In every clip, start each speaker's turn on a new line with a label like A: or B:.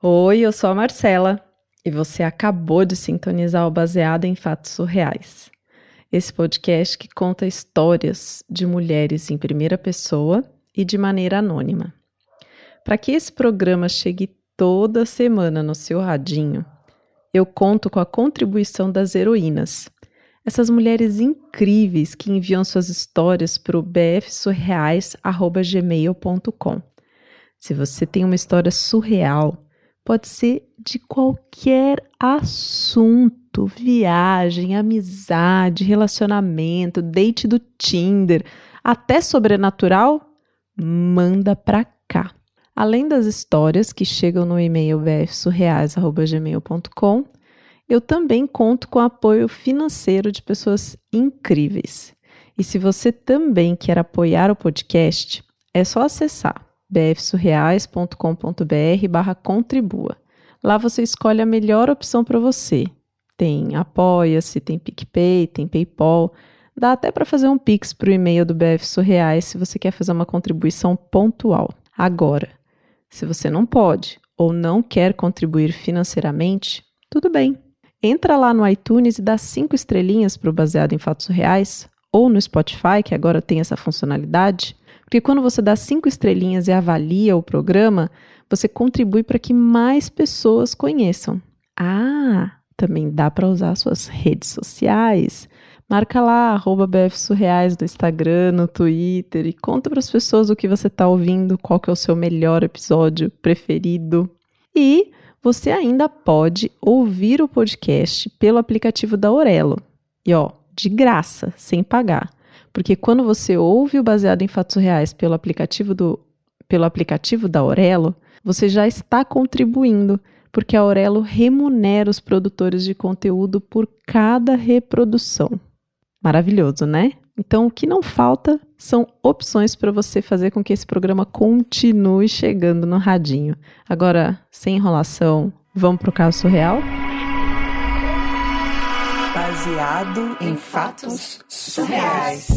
A: Oi, eu sou a Marcela e você acabou de sintonizar o Baseado em Fatos Surreais. Esse podcast que conta histórias de mulheres em primeira pessoa e de maneira anônima. Para que esse programa chegue toda semana no seu radinho, eu conto com a contribuição das heroínas, essas mulheres incríveis que enviam suas histórias para o bfsurreais.gmail.com. Se você tem uma história surreal, pode ser de qualquer assunto, viagem, amizade, relacionamento, date do Tinder, até sobrenatural, manda pra cá. Além das histórias que chegam no e-mail bfsurreais@gmail.com, eu também conto com apoio financeiro de pessoas incríveis. E se você também quer apoiar o podcast, é só acessar bfsurreais.com.br barra contribua. Lá você escolhe a melhor opção para você. Tem Apoia-se, tem PicPay, tem PayPal. Dá até para fazer um Pix para o e-mail do BF Surreais se você quer fazer uma contribuição pontual. Agora, se você não pode ou não quer contribuir financeiramente, tudo bem. Entra lá no iTunes e dá cinco estrelinhas para o Baseado em Fatos Reais, ou no Spotify, que agora tem essa funcionalidade. Porque quando você dá cinco estrelinhas e avalia o programa, você contribui para que mais pessoas conheçam. Ah, também dá para usar suas redes sociais. Marca lá, arroba bfsurreais no Instagram, no Twitter e conta para as pessoas o que você está ouvindo, qual que é o seu melhor episódio preferido. E você ainda pode ouvir o podcast pelo aplicativo da Orelo. E ó, de graça, sem pagar. Porque quando você ouve o Baseado em Fatos Reais pelo aplicativo, do, pelo aplicativo da Aurelo, você já está contribuindo, porque a Aurelo remunera os produtores de conteúdo por cada reprodução. Maravilhoso, né? Então, o que não falta são opções para você fazer com que esse programa continue chegando no radinho. Agora, sem enrolação, vamos para o caso surreal?
B: Baseado em fatos surreais.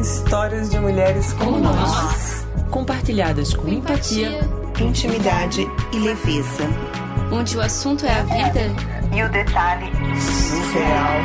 B: Histórias de mulheres como nós,
C: compartilhadas com empatia,
B: intimidade e leveza.
D: Onde o assunto é a vida
B: e o detalhe surreal.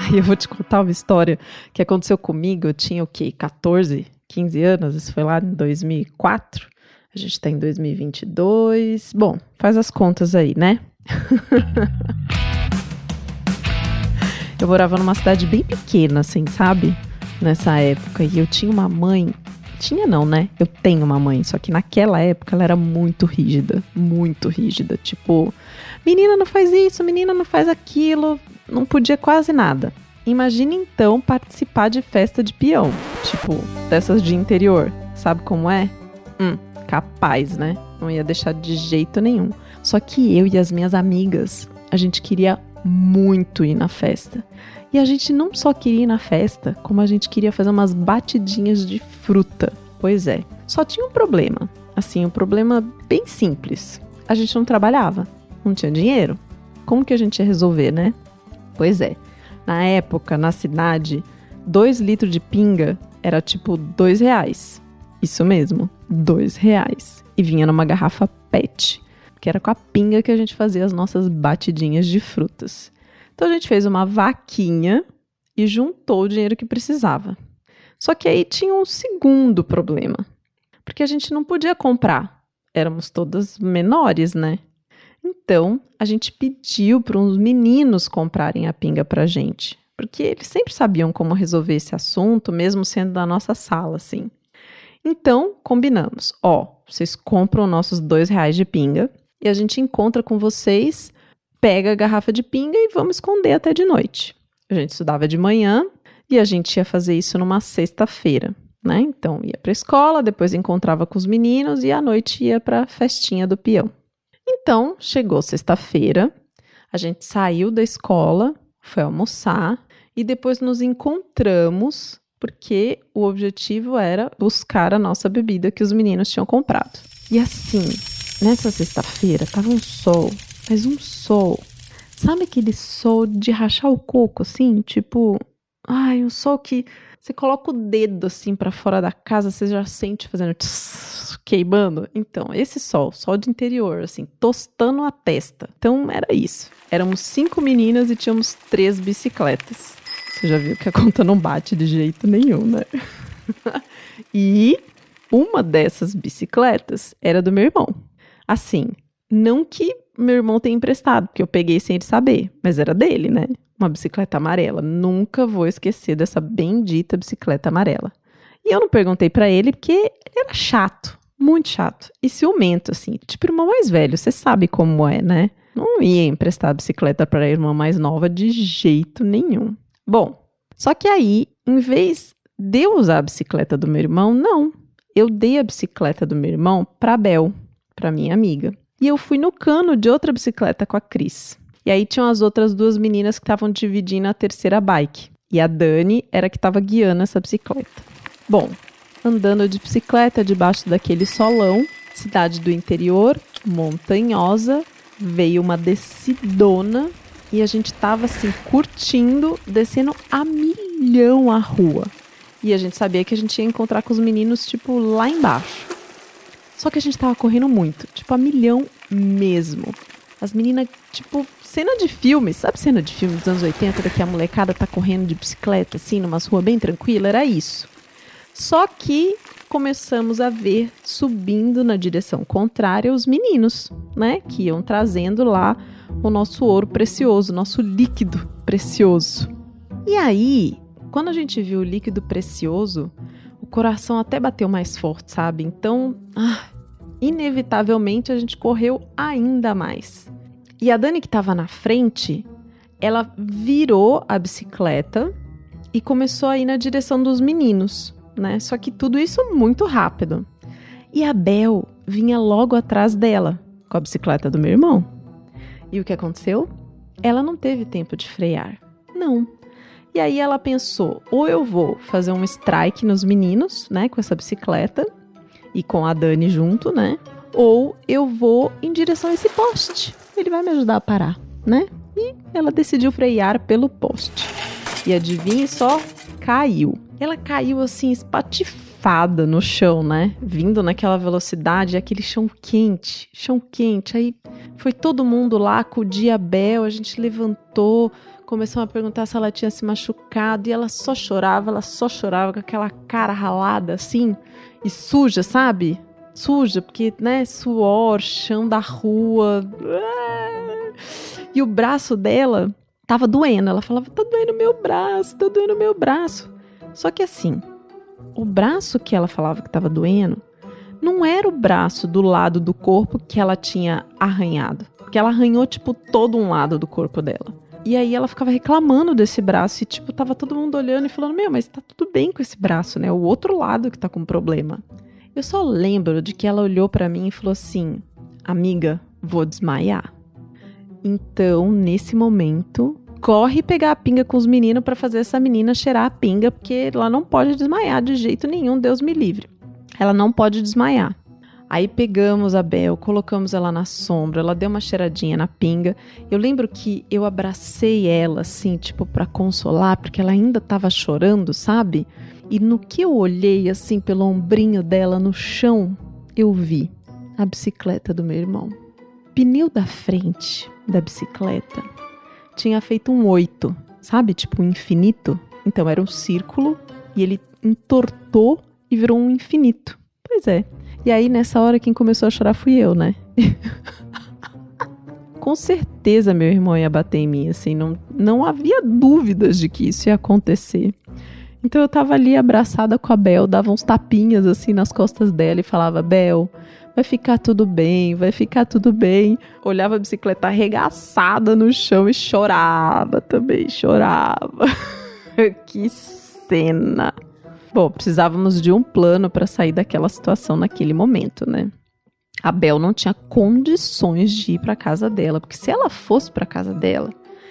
A: Aí eu vou te contar uma história que aconteceu comigo. Eu tinha o quê? 14, 15 anos. Isso foi lá em 2004. A gente está em 2022. Bom, faz as contas aí, né? eu morava numa cidade bem pequena, assim, sabe? Nessa época. E eu tinha uma mãe. Tinha não, né? Eu tenho uma mãe, só que naquela época ela era muito rígida. Muito rígida. Tipo, menina não faz isso, menina não faz aquilo. Não podia quase nada. Imagine então participar de festa de peão. Tipo, dessas de interior. Sabe como é? Hum, capaz, né? Não ia deixar de jeito nenhum. Só que eu e as minhas amigas, a gente queria muito ir na festa. E a gente não só queria ir na festa, como a gente queria fazer umas batidinhas de fruta. Pois é. Só tinha um problema. Assim, um problema bem simples. A gente não trabalhava, não tinha dinheiro. Como que a gente ia resolver, né? Pois é. Na época, na cidade, dois litros de pinga era tipo dois reais. Isso mesmo, dois reais. E vinha numa garrafa PET que era com a pinga que a gente fazia as nossas batidinhas de frutas. Então a gente fez uma vaquinha e juntou o dinheiro que precisava. Só que aí tinha um segundo problema, porque a gente não podia comprar. Éramos todas menores, né? Então, a gente pediu para uns meninos comprarem a pinga para gente, porque eles sempre sabiam como resolver esse assunto, mesmo sendo da nossa sala, assim. Então, combinamos. Ó, vocês compram nossos dois reais de pinga e a gente encontra com vocês, pega a garrafa de pinga e vamos esconder até de noite. A gente estudava de manhã e a gente ia fazer isso numa sexta-feira, né? Então ia para a escola, depois encontrava com os meninos e à noite ia para a festinha do peão. Então chegou sexta-feira, a gente saiu da escola, foi almoçar e depois nos encontramos porque o objetivo era buscar a nossa bebida que os meninos tinham comprado. E assim, Nessa sexta-feira tava um sol, mas um sol. Sabe aquele sol de rachar o coco, assim? Tipo, ai, um sol que você coloca o dedo assim para fora da casa, você já sente fazendo. Tss, queimando. Então, esse sol, sol de interior, assim, tostando a testa. Então, era isso. Éramos cinco meninas e tínhamos três bicicletas. Você já viu que a conta não bate de jeito nenhum, né? e uma dessas bicicletas era do meu irmão. Assim, não que meu irmão tenha emprestado, porque eu peguei sem ele saber, mas era dele, né? Uma bicicleta amarela. Nunca vou esquecer dessa bendita bicicleta amarela. E eu não perguntei para ele porque ele era chato, muito chato e ciumento, assim. Tipo, irmão mais velho, você sabe como é, né? Não ia emprestar a bicicleta para a irmã mais nova de jeito nenhum. Bom, só que aí, em vez de eu usar a bicicleta do meu irmão, não. Eu dei a bicicleta do meu irmão para Bel, para minha amiga. E eu fui no cano de outra bicicleta com a Cris. E aí tinham as outras duas meninas que estavam dividindo a terceira bike. E a Dani era que estava guiando essa bicicleta. Bom, andando de bicicleta debaixo daquele solão, cidade do interior, montanhosa, veio uma descidona e a gente tava assim curtindo, descendo a milhão a rua. E a gente sabia que a gente ia encontrar com os meninos tipo lá embaixo. Só que a gente tava correndo muito, tipo a milhão mesmo. As meninas, tipo, cena de filme, sabe cena de filme dos anos 80, que a molecada tá correndo de bicicleta, assim, numa rua bem tranquila? Era isso. Só que começamos a ver subindo na direção contrária os meninos, né? Que iam trazendo lá o nosso ouro precioso, nosso líquido precioso. E aí, quando a gente viu o líquido precioso, o coração até bateu mais forte, sabe? Então, ah, inevitavelmente a gente correu ainda mais. E a Dani que estava na frente, ela virou a bicicleta e começou a ir na direção dos meninos, né? Só que tudo isso muito rápido. E a Bel vinha logo atrás dela, com a bicicleta do meu irmão. E o que aconteceu? Ela não teve tempo de frear. Não. E aí ela pensou: ou eu vou fazer um strike nos meninos, né, com essa bicicleta, e com a Dani junto, né? Ou eu vou em direção a esse poste. Ele vai me ajudar a parar, né? E ela decidiu frear pelo poste. E adivinhe só, caiu. Ela caiu assim, espatifada no chão, né? Vindo naquela velocidade, aquele chão quente, chão quente. Aí foi todo mundo lá acudir a Bel, a gente levantou, começou a perguntar se ela tinha se machucado e ela só chorava, ela só chorava com aquela cara ralada assim e suja, sabe? Suja, porque, né, suor, chão da rua. E o braço dela tava doendo. Ela falava: tá doendo meu braço, tá doendo meu braço. Só que assim, o braço que ela falava que tava doendo não era o braço do lado do corpo que ela tinha arranhado. Porque ela arranhou, tipo, todo um lado do corpo dela. E aí ela ficava reclamando desse braço e, tipo, tava todo mundo olhando e falando: Meu, mas tá tudo bem com esse braço, né? O outro lado que tá com problema. Eu só lembro de que ela olhou para mim e falou assim: Amiga, vou desmaiar. Então, nesse momento, corre pegar a pinga com os meninos para fazer essa menina cheirar a pinga, porque ela não pode desmaiar de jeito nenhum, Deus me livre. Ela não pode desmaiar. Aí pegamos a Bel, colocamos ela na sombra, ela deu uma cheiradinha na pinga. Eu lembro que eu abracei ela, assim, tipo, para consolar, porque ela ainda tava chorando, sabe? E no que eu olhei, assim, pelo ombrinho dela no chão, eu vi a bicicleta do meu irmão. Pneu da frente da bicicleta tinha feito um oito, sabe? Tipo um infinito. Então era um círculo e ele entortou e virou um infinito. Pois é. E aí, nessa hora, quem começou a chorar fui eu, né? Com certeza meu irmão ia bater em mim, assim, não, não havia dúvidas de que isso ia acontecer. Então eu tava ali abraçada com a Bel, dava uns tapinhas assim nas costas dela e falava: Bel, vai ficar tudo bem, vai ficar tudo bem. Olhava a bicicleta arregaçada no chão e chorava também, chorava. que cena. Bom, precisávamos de um plano para sair daquela situação naquele momento, né? A Bel não tinha condições de ir para casa dela, porque se ela fosse para casa dela,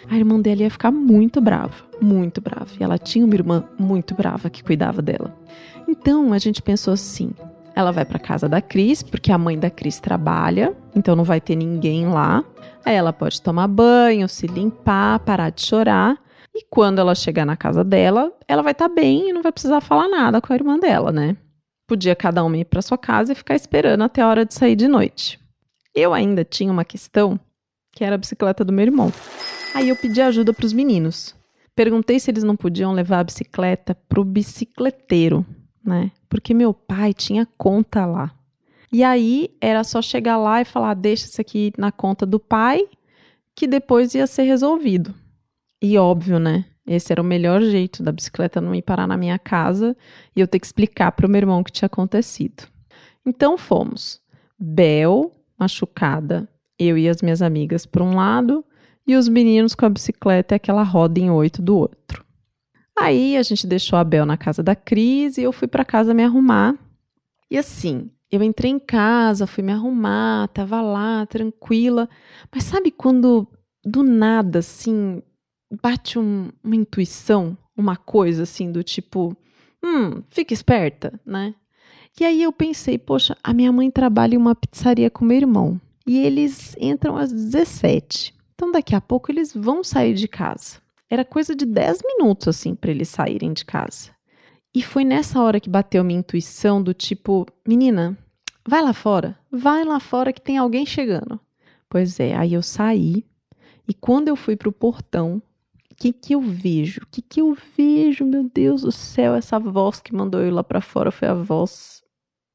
A: a irmã dela ia ficar muito brava, muito brava. E ela tinha uma irmã muito brava que cuidava dela. Então a gente pensou assim: ela vai para casa da Cris, porque a mãe da Cris trabalha, então não vai ter ninguém lá. Aí ela pode tomar banho, se limpar, parar de chorar. E quando ela chegar na casa dela, ela vai estar tá bem e não vai precisar falar nada com a irmã dela, né? podia cada uma ir para sua casa e ficar esperando até a hora de sair de noite. Eu ainda tinha uma questão, que era a bicicleta do meu irmão. Aí eu pedi ajuda para os meninos. Perguntei se eles não podiam levar a bicicleta pro bicicleteiro, né? Porque meu pai tinha conta lá. E aí era só chegar lá e falar: deixa isso aqui na conta do pai, que depois ia ser resolvido. E óbvio, né? Esse era o melhor jeito da bicicleta não ir parar na minha casa e eu ter que explicar para o meu irmão o que tinha acontecido. Então fomos. Bel, machucada, eu e as minhas amigas para um lado e os meninos com a bicicleta e aquela roda em oito do outro. Aí a gente deixou a Bel na casa da Cris e eu fui para casa me arrumar. E assim, eu entrei em casa, fui me arrumar, tava lá, tranquila. Mas sabe quando do nada, assim, bate um, uma intuição, uma coisa assim, do tipo, hum, fica esperta, né? E aí eu pensei, poxa, a minha mãe trabalha em uma pizzaria com meu irmão. E eles entram às 17. Então daqui a pouco eles vão sair de casa. Era coisa de 10 minutos assim para eles saírem de casa. E foi nessa hora que bateu minha intuição do tipo, menina, vai lá fora, vai lá fora que tem alguém chegando. Pois é, aí eu saí e quando eu fui pro portão, que que eu vejo? Que que eu vejo? Meu Deus do céu, essa voz que mandou eu lá para fora foi a voz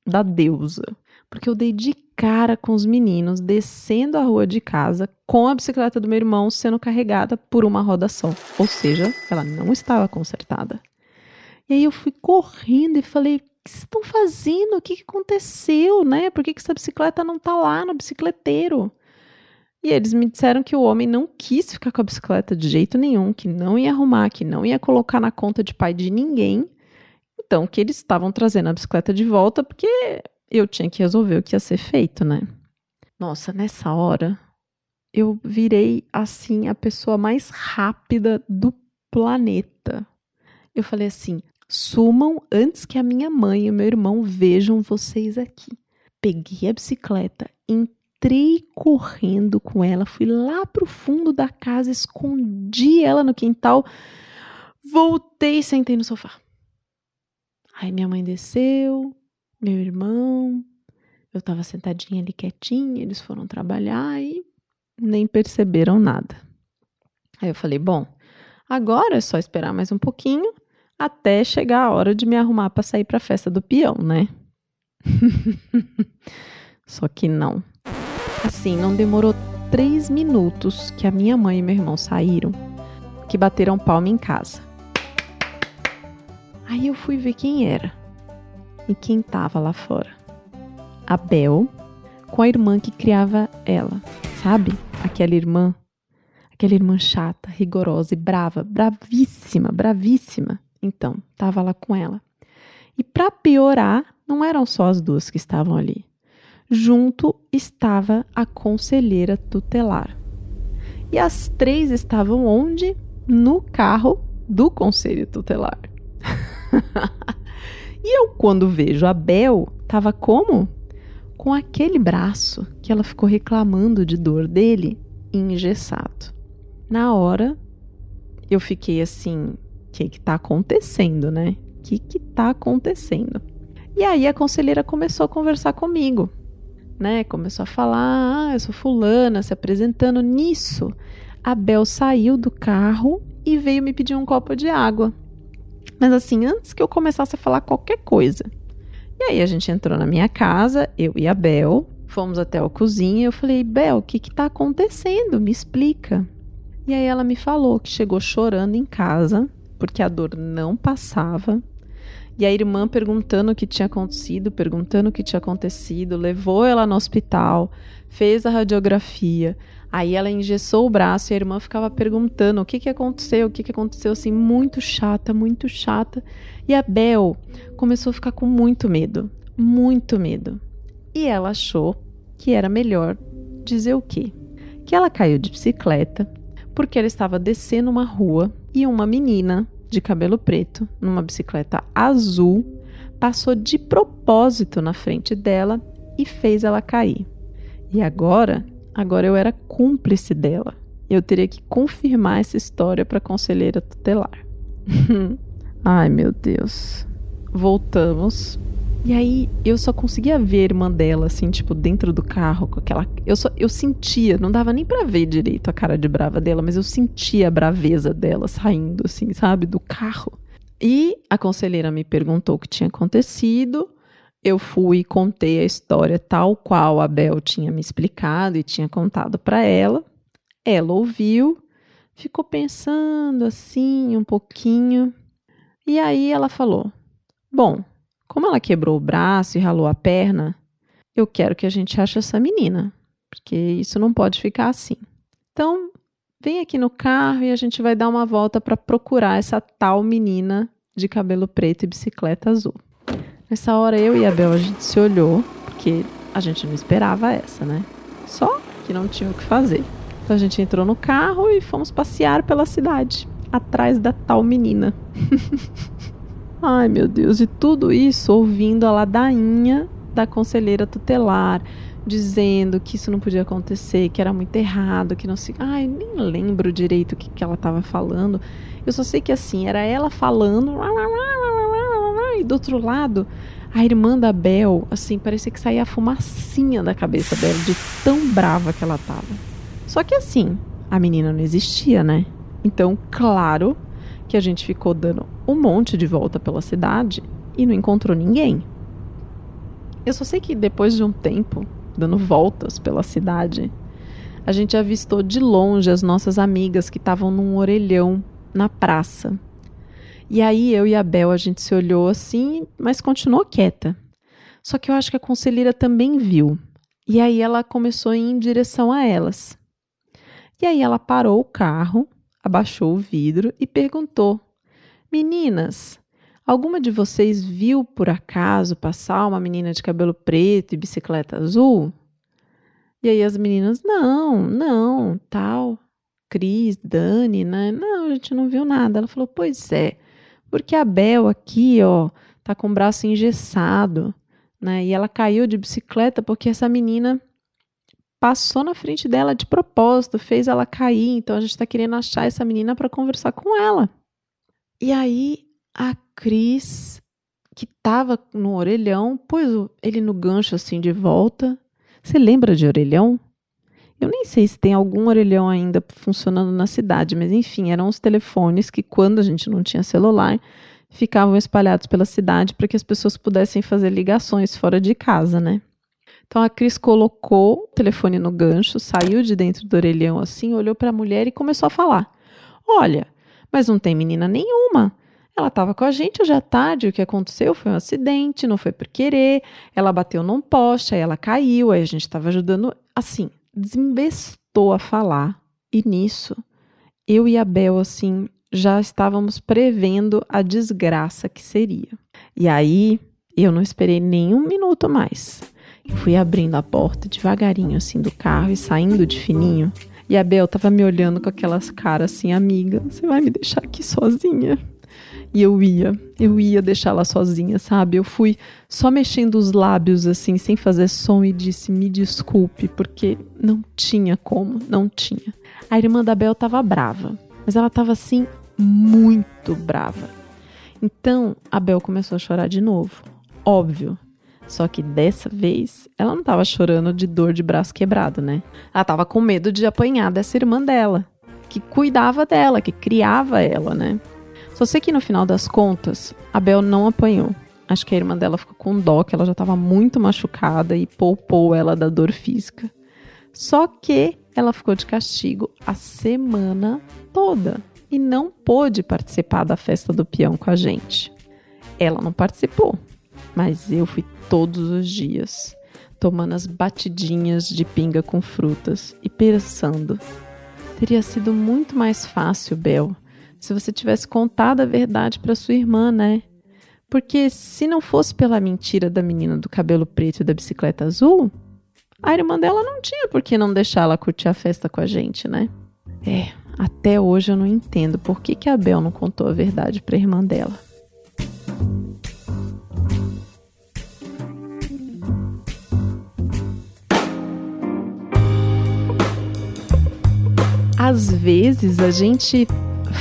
A: da deusa. Porque eu dei de cara com os meninos descendo a rua de casa com a bicicleta do meu irmão sendo carregada por uma roda só. Ou seja, ela não estava consertada. E aí eu fui correndo e falei: o que vocês estão fazendo? O que, aconteceu, né? Por que, que essa bicicleta não tá lá no bicicleteiro? E eles me disseram que o homem não quis ficar com a bicicleta de jeito nenhum, que não ia arrumar, que não ia colocar na conta de pai de ninguém. Então, que eles estavam trazendo a bicicleta de volta porque eu tinha que resolver o que ia ser feito, né? Nossa, nessa hora eu virei assim a pessoa mais rápida do planeta. Eu falei assim: sumam antes que a minha mãe e meu irmão vejam vocês aqui. Peguei a bicicleta, entrei correndo com ela, fui lá pro fundo da casa, escondi ela no quintal, voltei e sentei no sofá. Aí minha mãe desceu, meu irmão, eu tava sentadinha ali quietinha, eles foram trabalhar e nem perceberam nada. Aí eu falei: bom, agora é só esperar mais um pouquinho até chegar a hora de me arrumar para sair para a festa do peão, né? Só que não. Assim, não demorou três minutos que a minha mãe e meu irmão saíram, que bateram palma em casa. Aí eu fui ver quem era e quem tava lá fora. A Bel, com a irmã que criava ela, sabe? Aquela irmã, aquela irmã chata, rigorosa e brava, bravíssima, bravíssima. Então, tava lá com ela. E para piorar, não eram só as duas que estavam ali. Junto estava a conselheira tutelar. E as três estavam onde? No carro do conselho tutelar. e eu, quando vejo a Bel, tava como? Com aquele braço que ela ficou reclamando de dor dele, engessado. Na hora, eu fiquei assim: o que que tá acontecendo, né? O que que tá acontecendo? E aí a conselheira começou a conversar comigo, né? Começou a falar: ah, eu sou fulana, se apresentando nisso. A Bel saiu do carro e veio me pedir um copo de água. Mas assim, antes que eu começasse a falar qualquer coisa. E aí a gente entrou na minha casa, eu e a Bel, fomos até a cozinha. Eu falei, Bel, o que que tá acontecendo? Me explica. E aí ela me falou que chegou chorando em casa, porque a dor não passava. E a irmã perguntando o que tinha acontecido, perguntando o que tinha acontecido, levou ela no hospital, fez a radiografia. Aí ela engessou o braço e a irmã ficava perguntando o que, que aconteceu, o que, que aconteceu, assim, muito chata, muito chata. E a Bel começou a ficar com muito medo, muito medo. E ela achou que era melhor dizer o quê? Que ela caiu de bicicleta porque ela estava descendo uma rua e uma menina de cabelo preto, numa bicicleta azul, passou de propósito na frente dela e fez ela cair. E agora Agora eu era cúmplice dela. Eu teria que confirmar essa história para a conselheira tutelar. Ai, meu Deus. Voltamos. E aí eu só conseguia ver a irmã dela, assim, tipo, dentro do carro, com aquela. Eu, só, eu sentia, não dava nem pra ver direito a cara de brava dela, mas eu sentia a braveza dela saindo, assim, sabe, do carro. E a conselheira me perguntou o que tinha acontecido. Eu fui e contei a história tal qual a Bel tinha me explicado e tinha contado para ela. Ela ouviu, ficou pensando assim um pouquinho. E aí ela falou: Bom, como ela quebrou o braço e ralou a perna, eu quero que a gente ache essa menina, porque isso não pode ficar assim. Então, vem aqui no carro e a gente vai dar uma volta para procurar essa tal menina de cabelo preto e bicicleta azul. Nessa hora eu e a Bel a gente se olhou, porque a gente não esperava essa, né? Só que não tinha o que fazer. Então a gente entrou no carro e fomos passear pela cidade, atrás da tal menina. Ai, meu Deus, e tudo isso ouvindo a ladainha da conselheira tutelar, dizendo que isso não podia acontecer, que era muito errado, que não se. Ai, nem lembro direito o que, que ela estava falando. Eu só sei que assim, era ela falando, e do outro lado, a irmã da Bel, assim, parecia que saía a fumacinha da cabeça dela, de tão brava que ela tava. Só que assim, a menina não existia, né? Então, claro que a gente ficou dando um monte de volta pela cidade e não encontrou ninguém. Eu só sei que depois de um tempo, dando voltas pela cidade, a gente avistou de longe as nossas amigas que estavam num orelhão na praça. E aí eu e a Bel a gente se olhou assim, mas continuou quieta. Só que eu acho que a conselheira também viu. E aí ela começou a ir em direção a elas. E aí ela parou o carro abaixou o vidro e perguntou: Meninas, alguma de vocês viu por acaso passar uma menina de cabelo preto e bicicleta azul? E aí as meninas: Não, não, tal. Cris, Dani, né? Não, a gente não viu nada. Ela falou: Pois é, porque a Bel aqui, ó, tá com o braço engessado, né? E ela caiu de bicicleta porque essa menina passou na frente dela de propósito, fez ela cair. Então a gente está querendo achar essa menina para conversar com ela. E aí a Cris, que estava no orelhão, pôs ele no gancho assim de volta. Você lembra de orelhão? Eu nem sei se tem algum orelhão ainda funcionando na cidade, mas enfim, eram os telefones que, quando a gente não tinha celular, ficavam espalhados pela cidade para que as pessoas pudessem fazer ligações fora de casa, né? Então a Cris colocou o telefone no gancho, saiu de dentro do orelhão assim, olhou para a mulher e começou a falar: Olha, mas não tem menina nenhuma. Ela estava com a gente hoje à tarde. O que aconteceu foi um acidente, não foi por querer. Ela bateu num poste, aí ela caiu, aí a gente estava ajudando. Assim, desembestou a falar. E nisso, eu e a Bel, assim, já estávamos prevendo a desgraça que seria. E aí, eu não esperei nem um minuto mais. Fui abrindo a porta devagarinho assim do carro e saindo de fininho. E a Bel tava me olhando com aquelas caras assim, amiga, você vai me deixar aqui sozinha? E eu ia, eu ia deixá-la sozinha, sabe? Eu fui só mexendo os lábios assim, sem fazer som e disse: "Me desculpe", porque não tinha como, não tinha. A irmã da Bel tava brava, mas ela tava assim muito brava. Então, a Bel começou a chorar de novo. Óbvio, só que dessa vez, ela não estava chorando de dor de braço quebrado, né? Ela estava com medo de apanhar dessa irmã dela, que cuidava dela, que criava ela, né? Só sei que no final das contas, a Bel não apanhou. Acho que a irmã dela ficou com dó, que ela já estava muito machucada e poupou ela da dor física. Só que ela ficou de castigo a semana toda e não pôde participar da festa do peão com a gente. Ela não participou, mas eu fui todos os dias, tomando as batidinhas de pinga com frutas e pensando: teria sido muito mais fácil, Bel, se você tivesse contado a verdade para sua irmã, né? Porque se não fosse pela mentira da menina do cabelo preto e da bicicleta azul, a irmã dela não tinha por que não deixar ela curtir a festa com a gente, né? É, até hoje eu não entendo por que, que a Bel não contou a verdade para a irmã dela. Às vezes a gente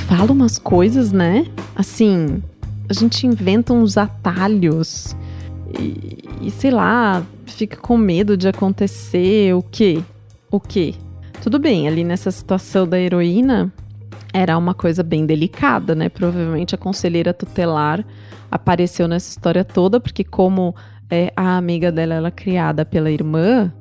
A: fala umas coisas, né? Assim, a gente inventa uns atalhos. E, e sei lá, fica com medo de acontecer o quê? O quê? Tudo bem, ali nessa situação da heroína era uma coisa bem delicada, né? Provavelmente a conselheira tutelar apareceu nessa história toda, porque como é, a amiga dela ela é criada pela irmã,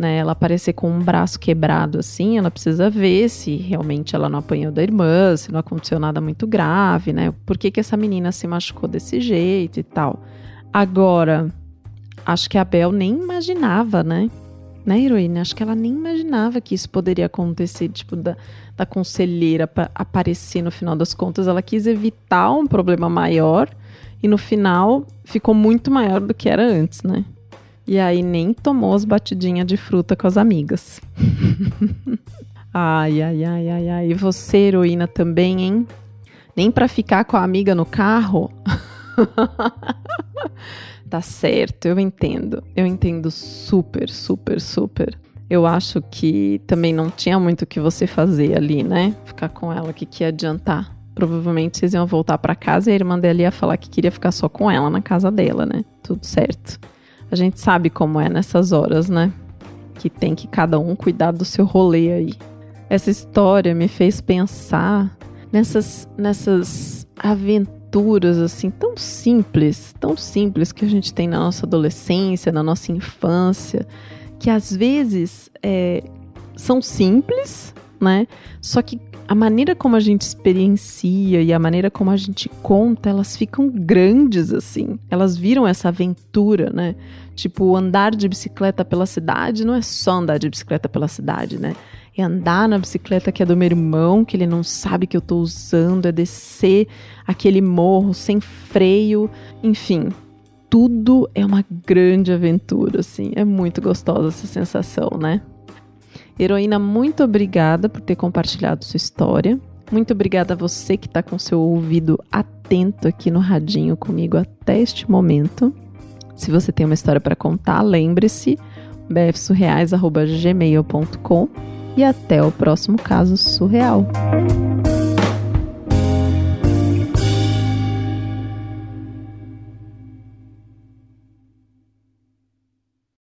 A: né? Ela aparecer com um braço quebrado assim, ela precisa ver se realmente ela não apanhou da irmã, se não aconteceu nada muito grave, né? Por que, que essa menina se machucou desse jeito e tal. Agora, acho que a Bel nem imaginava, né? Né, heroína? Acho que ela nem imaginava que isso poderia acontecer, tipo, da, da conselheira aparecer no final das contas. Ela quis evitar um problema maior e no final ficou muito maior do que era antes, né? E aí nem tomou as batidinhas de fruta com as amigas. ai, ai, ai, ai, ai. E você, heroína, também, hein? Nem pra ficar com a amiga no carro? tá certo, eu entendo. Eu entendo super, super, super. Eu acho que também não tinha muito o que você fazer ali, né? Ficar com ela, o que, que ia adiantar? Provavelmente vocês iam voltar para casa e a irmã dela ia falar que queria ficar só com ela na casa dela, né? Tudo certo. A gente sabe como é nessas horas, né? Que tem que cada um cuidar do seu rolê aí. Essa história me fez pensar nessas, nessas aventuras assim tão simples, tão simples que a gente tem na nossa adolescência, na nossa infância, que às vezes é, são simples, né? Só que a maneira como a gente experiencia e a maneira como a gente conta, elas ficam grandes assim. Elas viram essa aventura, né? Tipo, andar de bicicleta pela cidade não é só andar de bicicleta pela cidade, né? É andar na bicicleta que é do meu irmão, que ele não sabe que eu tô usando, é descer aquele morro sem freio, enfim. Tudo é uma grande aventura, assim. É muito gostosa essa sensação, né? Heroína, muito obrigada por ter compartilhado sua história. Muito obrigada a você que está com seu ouvido atento aqui no radinho comigo até este momento. Se você tem uma história para contar, lembre-se bfsurreais.gmail.com e até o próximo caso surreal.